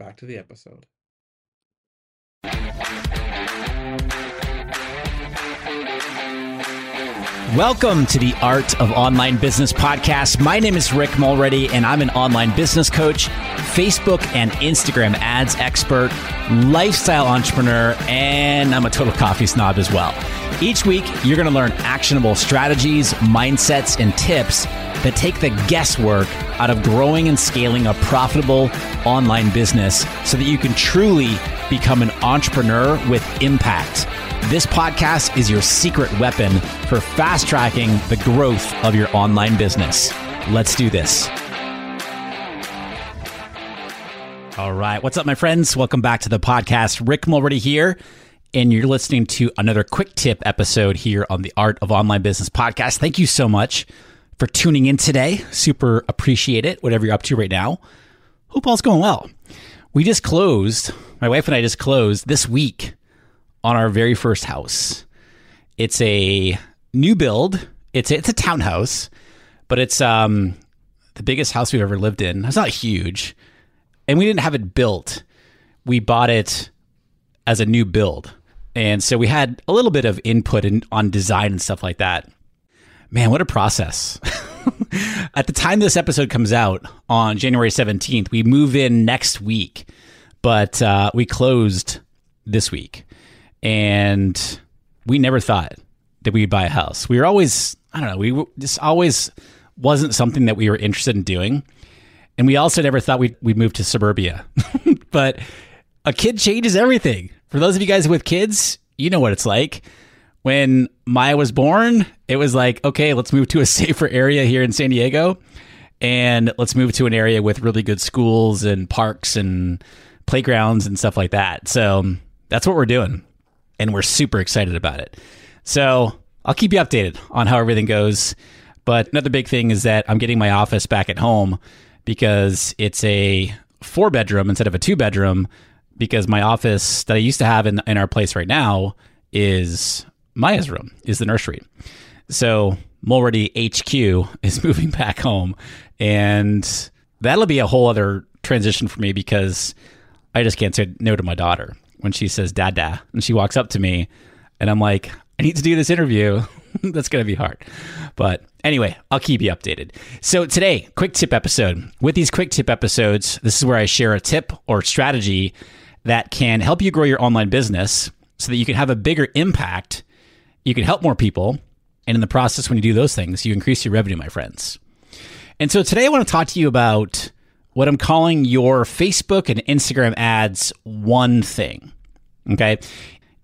Back to the episode. Welcome to the Art of Online Business podcast. My name is Rick Mulready, and I'm an online business coach, Facebook and Instagram ads expert, lifestyle entrepreneur, and I'm a total coffee snob as well. Each week, you're going to learn actionable strategies, mindsets, and tips that take the guesswork out of growing and scaling a profitable online business so that you can truly become an entrepreneur with impact. This podcast is your secret weapon for fast tracking the growth of your online business. Let's do this. All right. What's up, my friends? Welcome back to the podcast. Rick Mulready here. And you're listening to another quick tip episode here on the Art of Online Business podcast. Thank you so much for tuning in today. Super appreciate it, whatever you're up to right now. Hope all's going well. We just closed, my wife and I just closed this week on our very first house. It's a new build. It's a, it's a townhouse, but it's um the biggest house we've ever lived in. It's not huge. And we didn't have it built. We bought it as a new build. And so we had a little bit of input in, on design and stuff like that. Man, what a process. At the time this episode comes out on January 17th, we move in next week, but uh, we closed this week. And we never thought that we'd buy a house. We were always, I don't know, we just always wasn't something that we were interested in doing. And we also never thought we'd, we'd move to suburbia. but a kid changes everything. For those of you guys with kids, you know what it's like when Maya was born, it was like, okay, let's move to a safer area here in San Diego and let's move to an area with really good schools and parks and playgrounds and stuff like that. So that's what we're doing. And we're super excited about it. So I'll keep you updated on how everything goes. But another big thing is that I'm getting my office back at home because it's a four bedroom instead of a two bedroom because my office that I used to have in, in our place right now is Maya's room is the nursery. So Mulready HQ is moving back home, and that'll be a whole other transition for me because I just can't say no to my daughter when she says "dada" and she walks up to me, and I'm like, I need to do this interview. That's gonna be hard, but anyway, I'll keep you updated. So today, quick tip episode. With these quick tip episodes, this is where I share a tip or strategy that can help you grow your online business so that you can have a bigger impact you can help more people. And in the process, when you do those things, you increase your revenue, my friends. And so today I want to talk to you about what I'm calling your Facebook and Instagram ads one thing. Okay.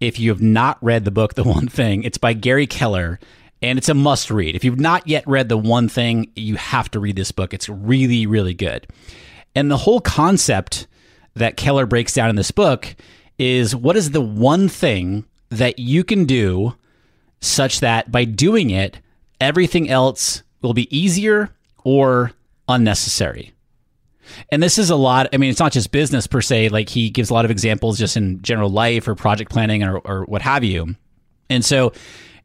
If you have not read the book, The One Thing, it's by Gary Keller and it's a must read. If you've not yet read The One Thing, you have to read this book. It's really, really good. And the whole concept that Keller breaks down in this book is what is the one thing that you can do such that by doing it, everything else will be easier or unnecessary. And this is a lot. I mean, it's not just business per se. Like he gives a lot of examples just in general life or project planning or, or what have you. And so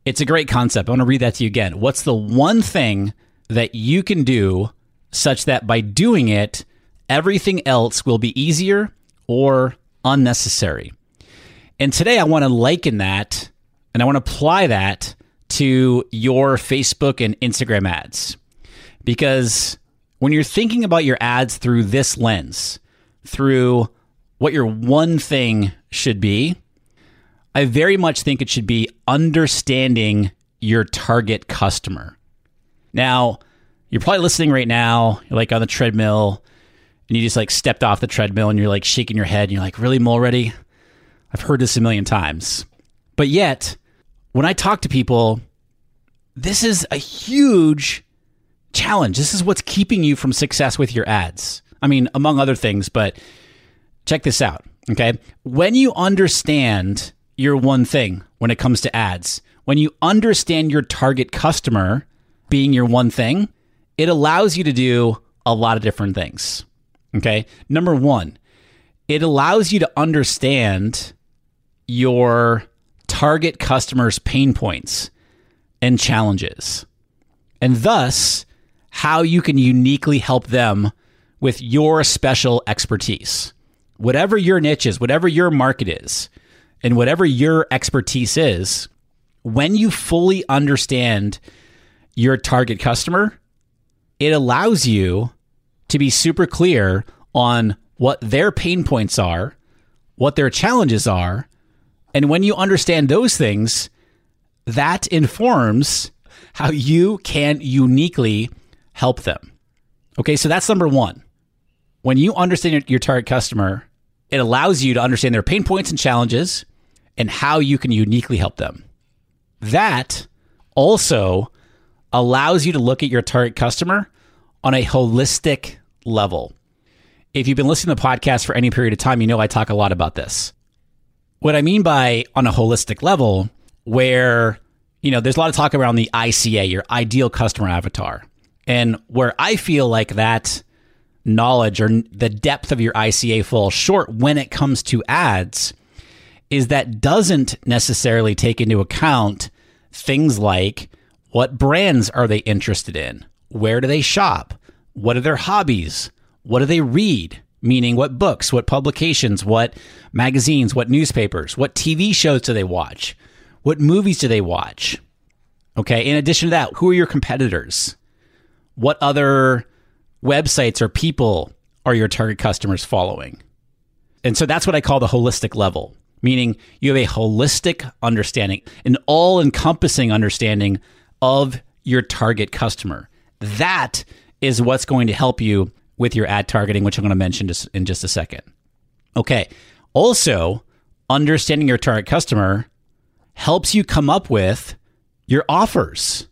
it's a great concept. I want to read that to you again. What's the one thing that you can do such that by doing it, everything else will be easier or unnecessary? And today I want to liken that and I want to apply that to your Facebook and Instagram ads. Because when you're thinking about your ads through this lens, through what your one thing should be, I very much think it should be understanding your target customer. Now, you're probably listening right now, you're like on the treadmill, and you just like stepped off the treadmill and you're like shaking your head and you're like, really, Mulready? I've heard this a million times. But yet, when I talk to people, this is a huge challenge. This is what's keeping you from success with your ads. I mean, among other things, but check this out. Okay. When you understand your one thing when it comes to ads, when you understand your target customer being your one thing, it allows you to do a lot of different things. Okay. Number one, it allows you to understand your target customers' pain points and challenges, and thus how you can uniquely help them with your special expertise. Whatever your niche is, whatever your market is, and whatever your expertise is, when you fully understand your target customer, it allows you to be super clear on what their pain points are, what their challenges are, and when you understand those things, that informs how you can uniquely help them. Okay, so that's number one. When you understand your, target customer, it allows you to understand their pain points and challenges and how you can uniquely help them. That also allows you to look at your target customer on a holistic level. If you've been listening to the podcast for any period of time, you know I talk a lot about this. What I mean by on a holistic level, where, you know, there's a lot of talk around the ICA, your ideal customer avatar. And where I feel like that knowledge or the depth of your ICA falls short when it comes to ads is that doesn't necessarily take into account things like what brands are they interested in? Where do they shop? What are their hobbies? What do they read? Meaning what books, what publications, what magazines, what newspapers, what TV shows do they watch, what movies do they watch. Okay. In addition to that, who are your competitors? What other websites or people are your target customers following? And so that's what I call the holistic level, meaning you have a holistic understanding, an all encompassing understanding of your target customer. That is what's going to help you with your ad targeting, which I'm going to mention just in just a second. Okay. Also, understanding your target customer helps you come up with your offers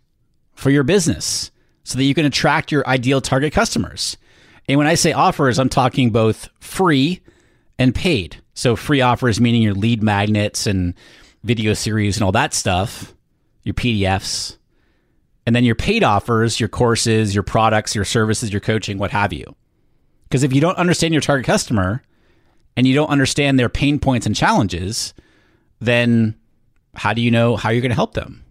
for your business so that you can attract your ideal target customers. And when I say offers, I'm talking both free and paid. So, free offers meaning your lead magnets and video series and all that stuff, your PDFs, and then your paid offers, your courses, your products, your services, your coaching, what have you. Because if you don't understand your target customer and you don't understand their pain points and challenges, then how do you know how you're going to help them?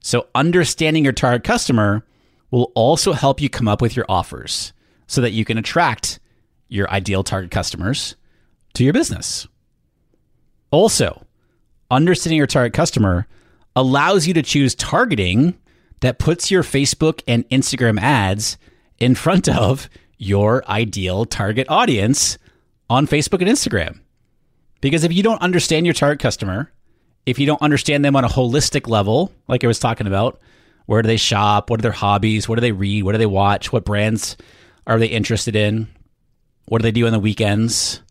So, understanding your target customer will also help you come up with your offers so that you can attract your ideal target customers to your business. Also, understanding your target customer allows you to choose targeting that puts your Facebook and Instagram ads in front of your ideal target audience on Facebook and Instagram. Because if you don't understand your target customer, if you don't understand them on a holistic level, like I was talking about, where do they shop? What are their hobbies? What do they read? What do they watch? What brands are they interested in? What do they do on the weekends?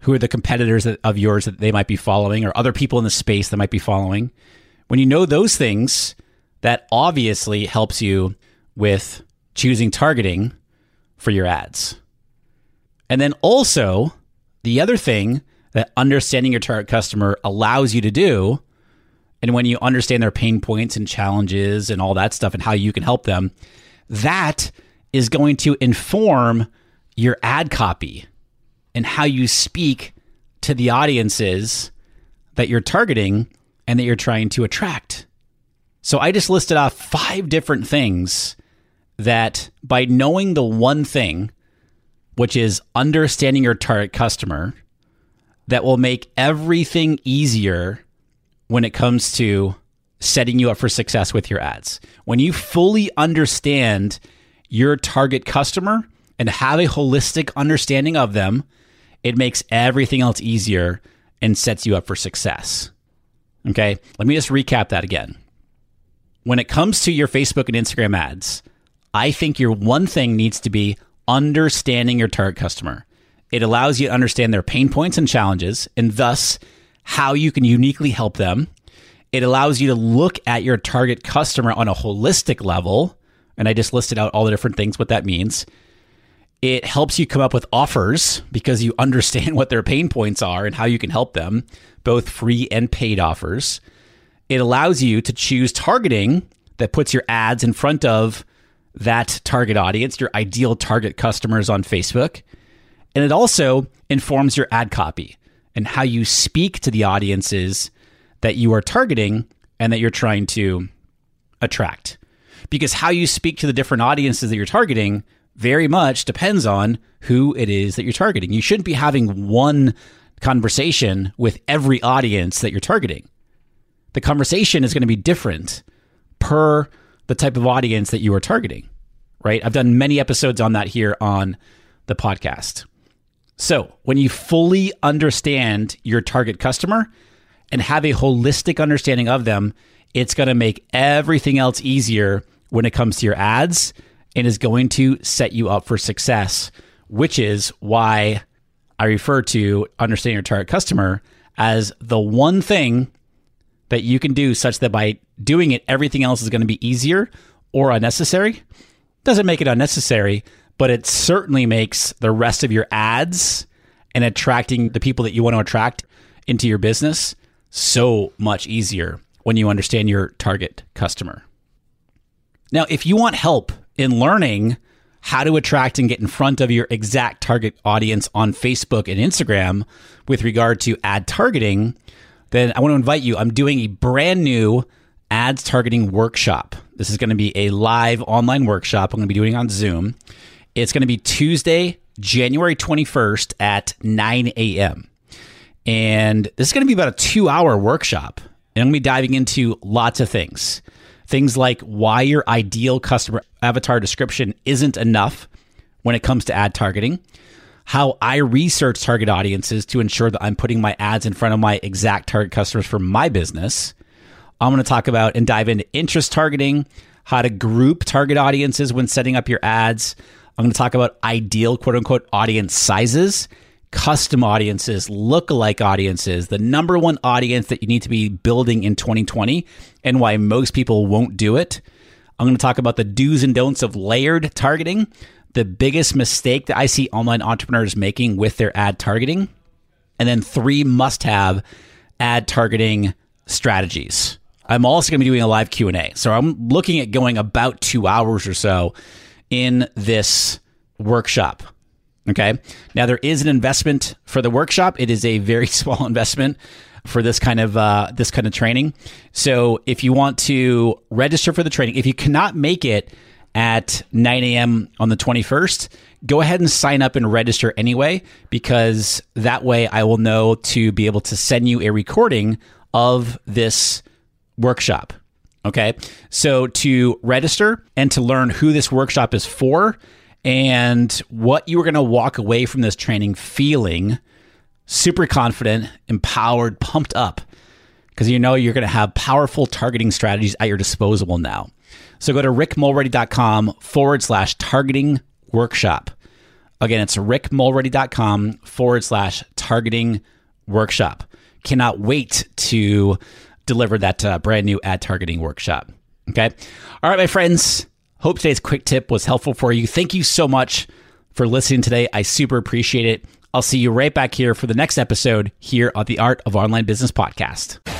Who are the competitors of yours that they might be following or other people in the space that might be following? When you know those things, that obviously helps you with choosing targeting for your ads. And then also, the other thing that understanding your target customer allows you to do, and when you understand their pain points and challenges and all that stuff and how you can help them, that is going to inform your ad copy and how you speak to the audiences that you're targeting and that you're trying to attract. So I just listed off five different things that by knowing the one thing, which is understanding your target customer, that will make everything easier when it comes to setting you up for success with your ads. When you fully understand your target customer and have a holistic understanding of them, it makes everything else easier and sets you up for success. Okay, let me just recap that again. When it comes to your Facebook and Instagram ads, I think your one thing needs to be understanding your target customer. It allows you to understand their pain points and challenges, and thus how you can uniquely help them. It allows you to look at your target customer on a holistic level. And I just listed out all the different things, what that means. It helps you come up with offers because you understand what their pain points are and how you can help them, both free and paid offers. It allows you to choose targeting that puts your ads in front of that target audience, your ideal target customers on Facebook. And it also informs your ad copy and how you speak to the audiences that you are targeting and that you're trying to attract. Because how you speak to the different audiences that you're targeting very much depends on who it is that you're targeting. You shouldn't be having one conversation with every audience that you're targeting. The conversation is going to be different per the type of audience that you are targeting, right? I've done many episodes on that here on the podcast. So, when you fully understand your target customer and have a holistic understanding of them, it's going to make everything else easier when it comes to your ads and is going to set you up for success, which is why I refer to understanding your target customer as the one thing that you can do such that by doing it, everything else is going to be easier or unnecessary. Doesn't make it unnecessary, but it certainly makes the rest of your ads and attracting the people that you want to attract into your business so much easier when you understand your target customer. Now, if you want help in learning how to attract and get in front of your exact target audience on Facebook and Instagram with regard to ad targeting, then I want to invite you. I'm doing a brand new ads targeting workshop. This is going to be a live online workshop. I'm going to be doing on Zoom. It's going to be Tuesday, January 21st at 9 a.m. And this is going to be about a two hour workshop. And I'm going to be diving into lots of things. Things like why your ideal customer avatar description isn't enough when it comes to ad targeting, how I research target audiences to ensure that I'm putting my ads in front of my exact target customers for my business. I'm going to talk about and dive into interest targeting, how to group target audiences when setting up your ads. I'm going to talk about ideal quote unquote audience sizes, custom audiences, lookalike audiences, the number one audience that you need to be building in 2020 and why most people won't do it. I'm going to talk about the do's and don'ts of layered targeting, the biggest mistake that I see online entrepreneurs making with their ad targeting, and then three must have ad targeting strategies. I'm also going to be doing a live Q&A. So I'm looking at going about 2 hours or so in this workshop. Okay. Now there is an investment for the workshop. It is a very small investment for this kind of uh, this kind of training. So if you want to register for the training, if you cannot make it at 9 a.m. on the 21st, go ahead and sign up and register anyway, because that way I will know to be able to send you a recording of this workshop. Okay. So to register and to learn who this workshop is for and what you are going to walk away from this training feeling super confident, empowered, pumped up because you know you're going to have powerful targeting strategies at your disposal now. So go to rickmulready.com forward slash targeting workshop. Again, it's rickmulready.com forward slash targeting workshop. Cannot wait to deliver that uh, brand new ad targeting workshop. Okay. All right, my friends. Hope today's quick tip was helpful for you. Thank you so much for listening today. I super appreciate it. I'll see you right back here for the next episode here on the Art of Online Business podcast.